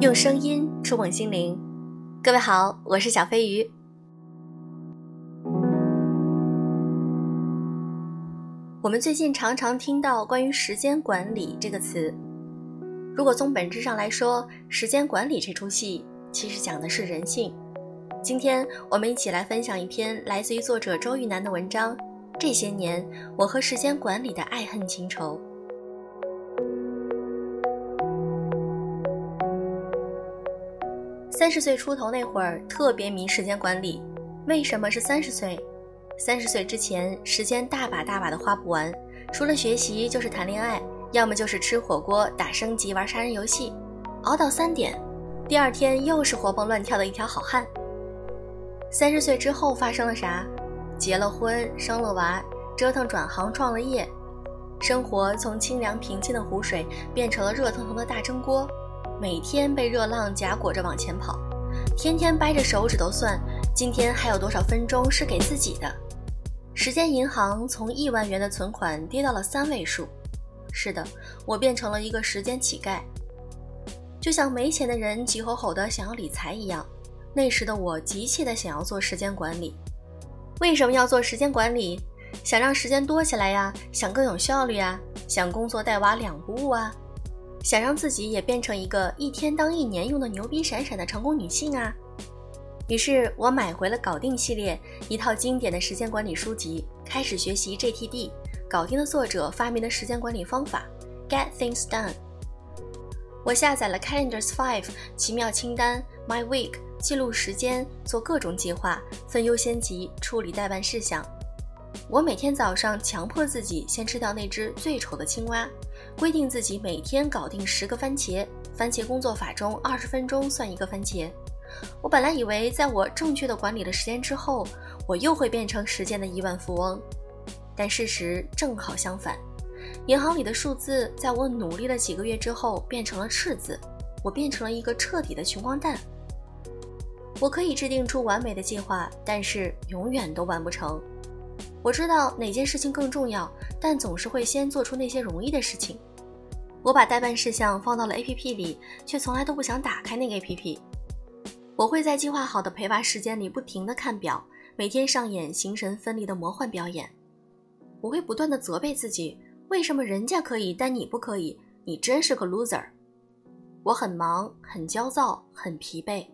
用声音触碰心灵，各位好，我是小飞鱼。我们最近常常听到关于时间管理这个词。如果从本质上来说，时间管理这出戏其实讲的是人性。今天我们一起来分享一篇来自于作者周玉南的文章。这些年，我和时间管理的爱恨情仇。三十岁出头那会儿，特别迷时间管理。为什么是三十岁？三十岁之前，时间大把大把的花不完，除了学习就是谈恋爱，要么就是吃火锅、打升级、玩杀人游戏，熬到三点，第二天又是活蹦乱跳的一条好汉。三十岁之后发生了啥？结了婚，生了娃，折腾转行创了业，生活从清凉平静的湖水变成了热腾腾的大蒸锅。每天被热浪夹裹着往前跑，天天掰着手指头算今天还有多少分钟是给自己的。时间银行从亿万元的存款跌到了三位数。是的，我变成了一个时间乞丐。就像没钱的人急吼吼的想要理财一样，那时的我急切的想要做时间管理。为什么要做时间管理？想让时间多起来呀，想更有效率啊，想工作带娃两不误啊。想让自己也变成一个一天当一年用的牛逼闪闪的成功女性啊！于是我买回了搞定系列一套经典的时间管理书籍，开始学习 GTD，搞定的作者发明的时间管理方法，Get Things Done。我下载了 Calendars Five 奇妙清单，My Week 记录时间，做各种计划，分优先级，处理待办事项。我每天早上强迫自己先吃掉那只最丑的青蛙。规定自己每天搞定十个番茄，番茄工作法中二十分钟算一个番茄。我本来以为在我正确的管理了时间之后，我又会变成时间的亿万富翁，但事实正好相反。银行里的数字在我努力了几个月之后变成了赤字，我变成了一个彻底的穷光蛋。我可以制定出完美的计划，但是永远都完不成。我知道哪件事情更重要，但总是会先做出那些容易的事情。我把待办事项放到了 A P P 里，却从来都不想打开那个 A P P。我会在计划好的陪娃时间里不停地看表，每天上演形神分离的魔幻表演。我会不断地责备自己：为什么人家可以，但你不可以？你真是个 loser！我很忙，很焦躁，很疲惫。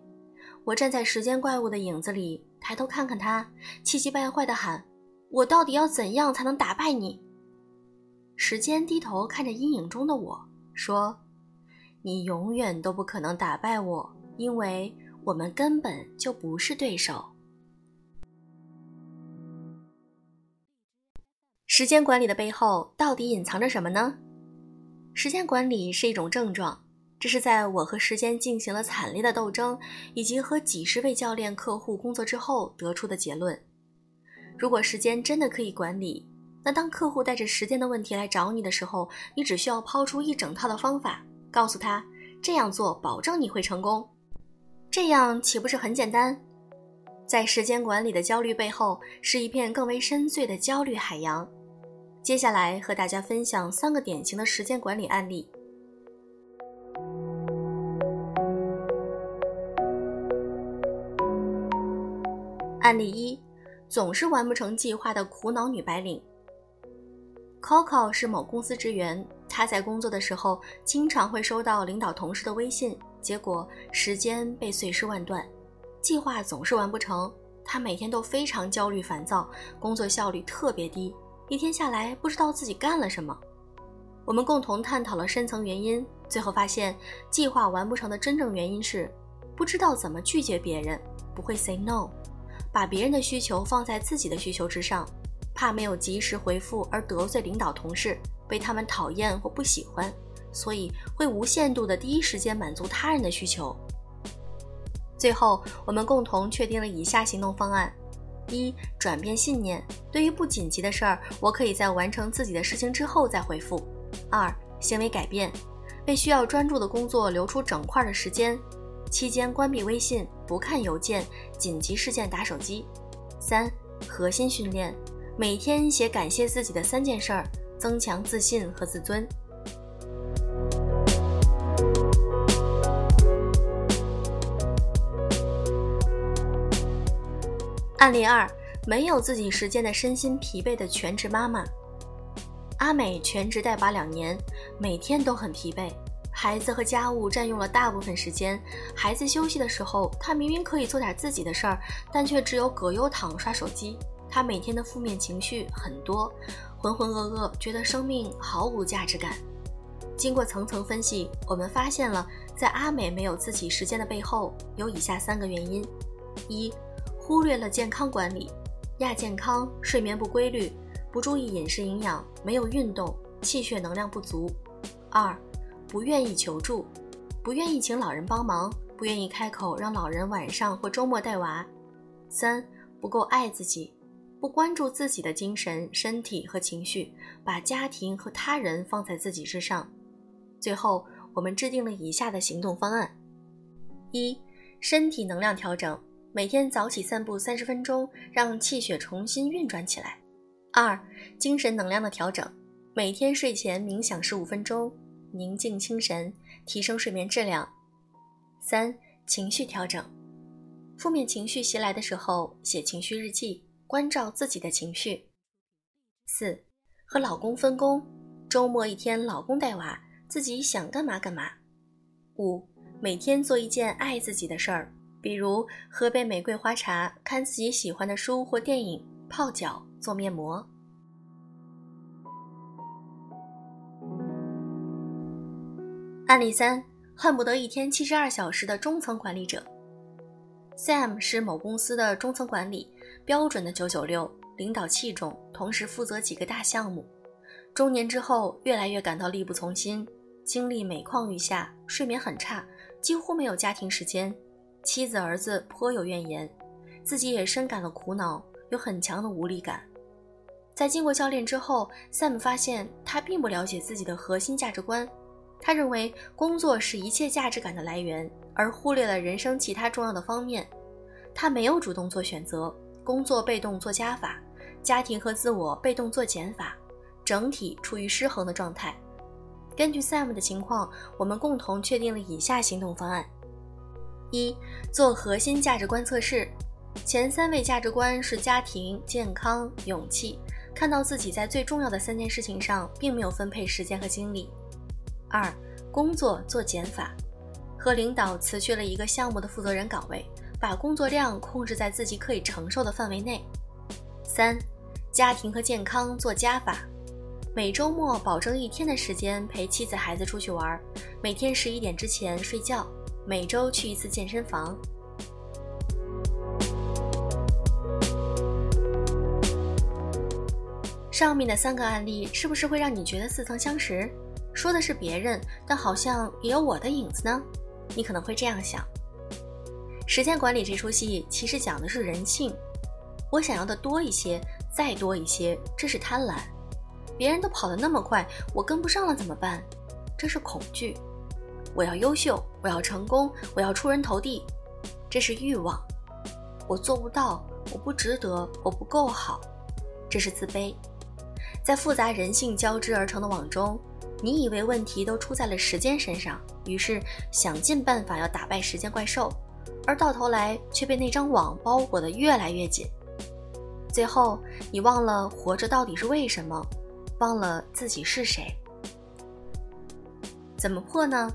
我站在时间怪物的影子里，抬头看看他，气急败坏地喊：“我到底要怎样才能打败你？”时间低头看着阴影中的我说：“你永远都不可能打败我，因为我们根本就不是对手。”时间管理的背后到底隐藏着什么呢？时间管理是一种症状，这是在我和时间进行了惨烈的斗争，以及和几十位教练客户工作之后得出的结论。如果时间真的可以管理，那当客户带着时间的问题来找你的时候，你只需要抛出一整套的方法，告诉他这样做保证你会成功，这样岂不是很简单？在时间管理的焦虑背后，是一片更为深邃的焦虑海洋。接下来和大家分享三个典型的时间管理案例。案例一：总是完不成计划的苦恼女白领。Coco 是某公司职员，她在工作的时候经常会收到领导同事的微信，结果时间被碎尸万段，计划总是完不成。她每天都非常焦虑烦躁，工作效率特别低，一天下来不知道自己干了什么。我们共同探讨了深层原因，最后发现计划完不成的真正原因是不知道怎么拒绝别人，不会 say no，把别人的需求放在自己的需求之上。怕没有及时回复而得罪领导同事，被他们讨厌或不喜欢，所以会无限度的第一时间满足他人的需求。最后，我们共同确定了以下行动方案：一、转变信念，对于不紧急的事儿，我可以在完成自己的事情之后再回复；二、行为改变，为需要专注的工作留出整块的时间，期间关闭微信，不看邮件，紧急事件打手机；三、核心训练。每天写感谢自己的三件事儿增强自信和自尊。案例二没有自己时间的身心疲惫的全职妈妈。阿美全职带娃两年每天都很疲惫孩子和家务占用了大部分时间孩子休息的时候她明明可以做点自己的事儿但却只有葛优躺刷手机。他每天的负面情绪很多，浑浑噩噩，觉得生命毫无价值感。经过层层分析，我们发现了在阿美没有自己时间的背后有以下三个原因：一、忽略了健康管理，亚健康，睡眠不规律。不注意饮食营养，没有运动，气血能量不足。二，不愿意求助，不愿意请老人帮忙，不愿意开口让老人晚上或周末带娃。三，不够爱自己，不关注自己的精神、身体和情绪，把家庭和他人放在自己之上。最后，我们制定了以下的行动方案：一，身体能量调整，每天早起散步三十分钟，让气血重新运转起来。二、精神能量的调整，每天睡前冥想十五分钟，宁静清神，提升睡眠质量。三、情绪调整，负面情绪袭来的时候，写情绪日记，关照自己的情绪。四、和老公分工，周末一天老公带娃，自己想干嘛干嘛。五、每天做一件爱自己的事儿，比如喝杯玫瑰花茶，看自己喜欢的书或电影，泡脚。做面膜。案例三：恨不得一天七十二小时的中层管理者。Sam 是某公司的中层管理，标准的九九六，领导器重，同时负责几个大项目。中年之后，越来越感到力不从心，精力每况愈下，睡眠很差，几乎没有家庭时间。妻子儿子颇有怨言，自己也深感了苦恼，有很强的无力感。在经过教练之后，Sam 发现他并不了解自己的核心价值观。他认为工作是一切价值感的来源，而忽略了人生其他重要的方面。他没有主动做选择，工作被动做加法，家庭和自我被动做减法，整体处于失衡的状态。根据 Sam 的情况，我们共同确定了以下行动方案：一、做核心价值观测试，前三位价值观是家庭、健康、勇气。看到自己在最重要的三件事情上并没有分配时间和精力。二、工作做减法，和领导辞去了一个项目的负责人岗位，把工作量控制在自己可以承受的范围内。三、家庭和健康做加法，每周末保证一天的时间陪妻子孩子出去玩，每天十一点之前睡觉，每周去一次健身房。上面的三个案例是不是会让你觉得似曾相识？说的是别人，但好像也有我的影子呢？你可能会这样想。时间管理这出戏其实讲的是人性。我想要的多一些，再多一些，这是贪婪。别人都跑得那么快，我跟不上了怎么办？这是恐惧。我要优秀，我要成功，我要出人头地，这是欲望。我做不到，我不值得，我不够好，这是自卑。在复杂人性交织而成的网中，你以为问题都出在了时间身上，于是想尽办法要打败时间怪兽，而到头来却被那张网包裹得越来越紧。最后，你忘了活着到底是为什么，忘了自己是谁。怎么破呢？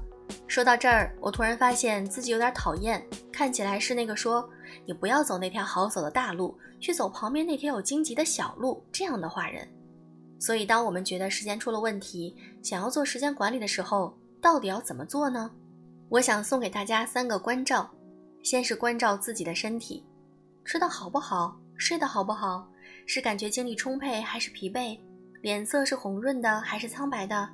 说到这儿，我突然发现自己有点讨厌，看起来是那个说“你不要走那条好走的大路，去走旁边那条有荆棘的小路”这样的坏人。所以，当我们觉得时间出了问题，想要做时间管理的时候，到底要怎么做呢？我想送给大家三个关照：先是关照自己的身体，吃的好不好，睡得好不好，是感觉精力充沛还是疲惫，脸色是红润的还是苍白的，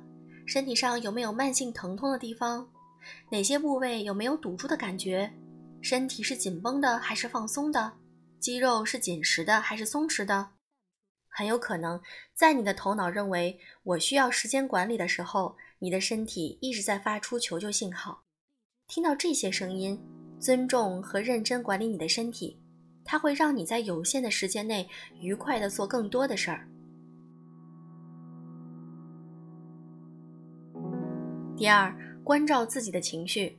身体上有没有慢性疼痛的地方，哪些部位有没有堵住的感觉，身体是紧绷的还是放松的，肌肉是紧实的还是松弛的。很有可能，在你的头脑认为我需要时间管理的时候，你的身体一直在发出求救信号。听到这些声音，尊重和认真管理你的身体，它会让你在有限的时间内愉快地做更多的事儿。第二，关照自己的情绪。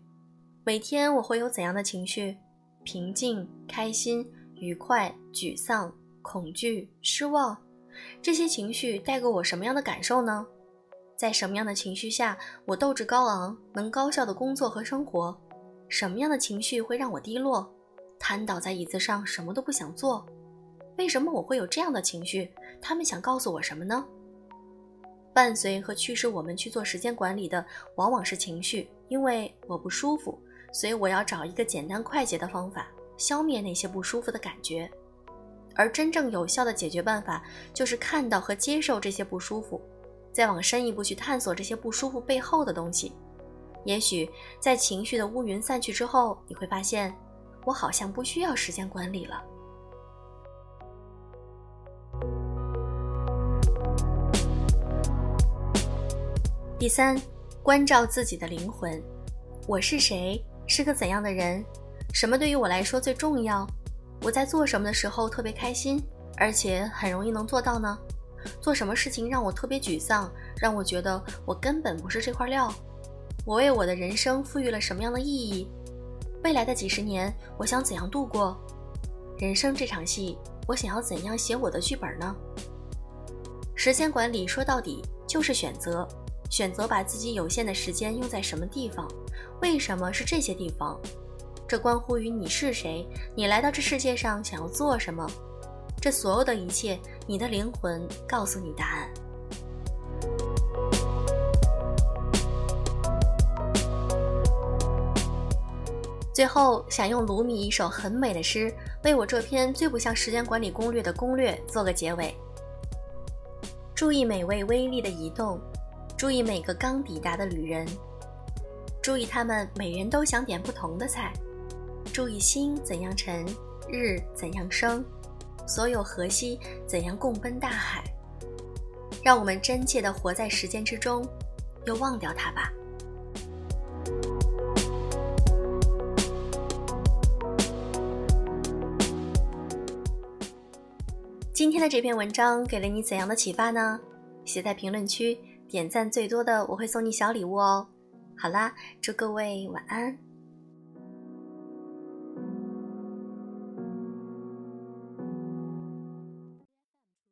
每天我会有怎样的情绪？平静、开心、愉快、沮丧、恐惧、失望，这些情绪带给我什么样的感受呢？在什么样的情绪下，我斗志高昂，能高效的工作和生活？什么样的情绪会让我低落，瘫倒在椅子上，什么都不想做？为什么我会有这样的情绪？他们想告诉我什么呢？伴随和驱使我们去做时间管理的，往往是情绪。因为我不舒服，所以我要找一个简单快捷的方法，消灭那些不舒服的感觉。而真正有效的解决办法，就是看到和接受这些不舒服。再往深一步去探索这些不舒服背后的东西，也许在情绪的乌云散去之后，你会发现，我好像不需要时间管理了。第三，关照自己的灵魂，我是谁？是个怎样的人？什么对于我来说最重要？我在做什么的时候特别开心，而且很容易能做到呢？做什么事情让我特别沮丧，让我觉得我根本不是这块料？我为我的人生赋予了什么样的意义？未来的几十年，我想怎样度过？人生这场戏，我想要怎样写我的剧本呢？时间管理说到底就是选择，选择把自己有限的时间用在什么地方？为什么是这些地方？这关乎于你是谁，你来到这世界上想要做什么？这所有的一切，你的灵魂告诉你答案。最后，想用卢米一首很美的诗，为我这篇最不像时间管理攻略的攻略做个结尾。注意每位微粒的移动，注意每个刚抵达的旅人，注意他们每人都想点不同的菜，注意星怎样沉，日怎样升。所有河西怎样共奔大海？让我们真切地活在时间之中，又忘掉它吧。今天的这篇文章给了你怎样的启发呢？写在评论区，点赞最多的我会送你小礼物哦。好啦，祝各位晚安。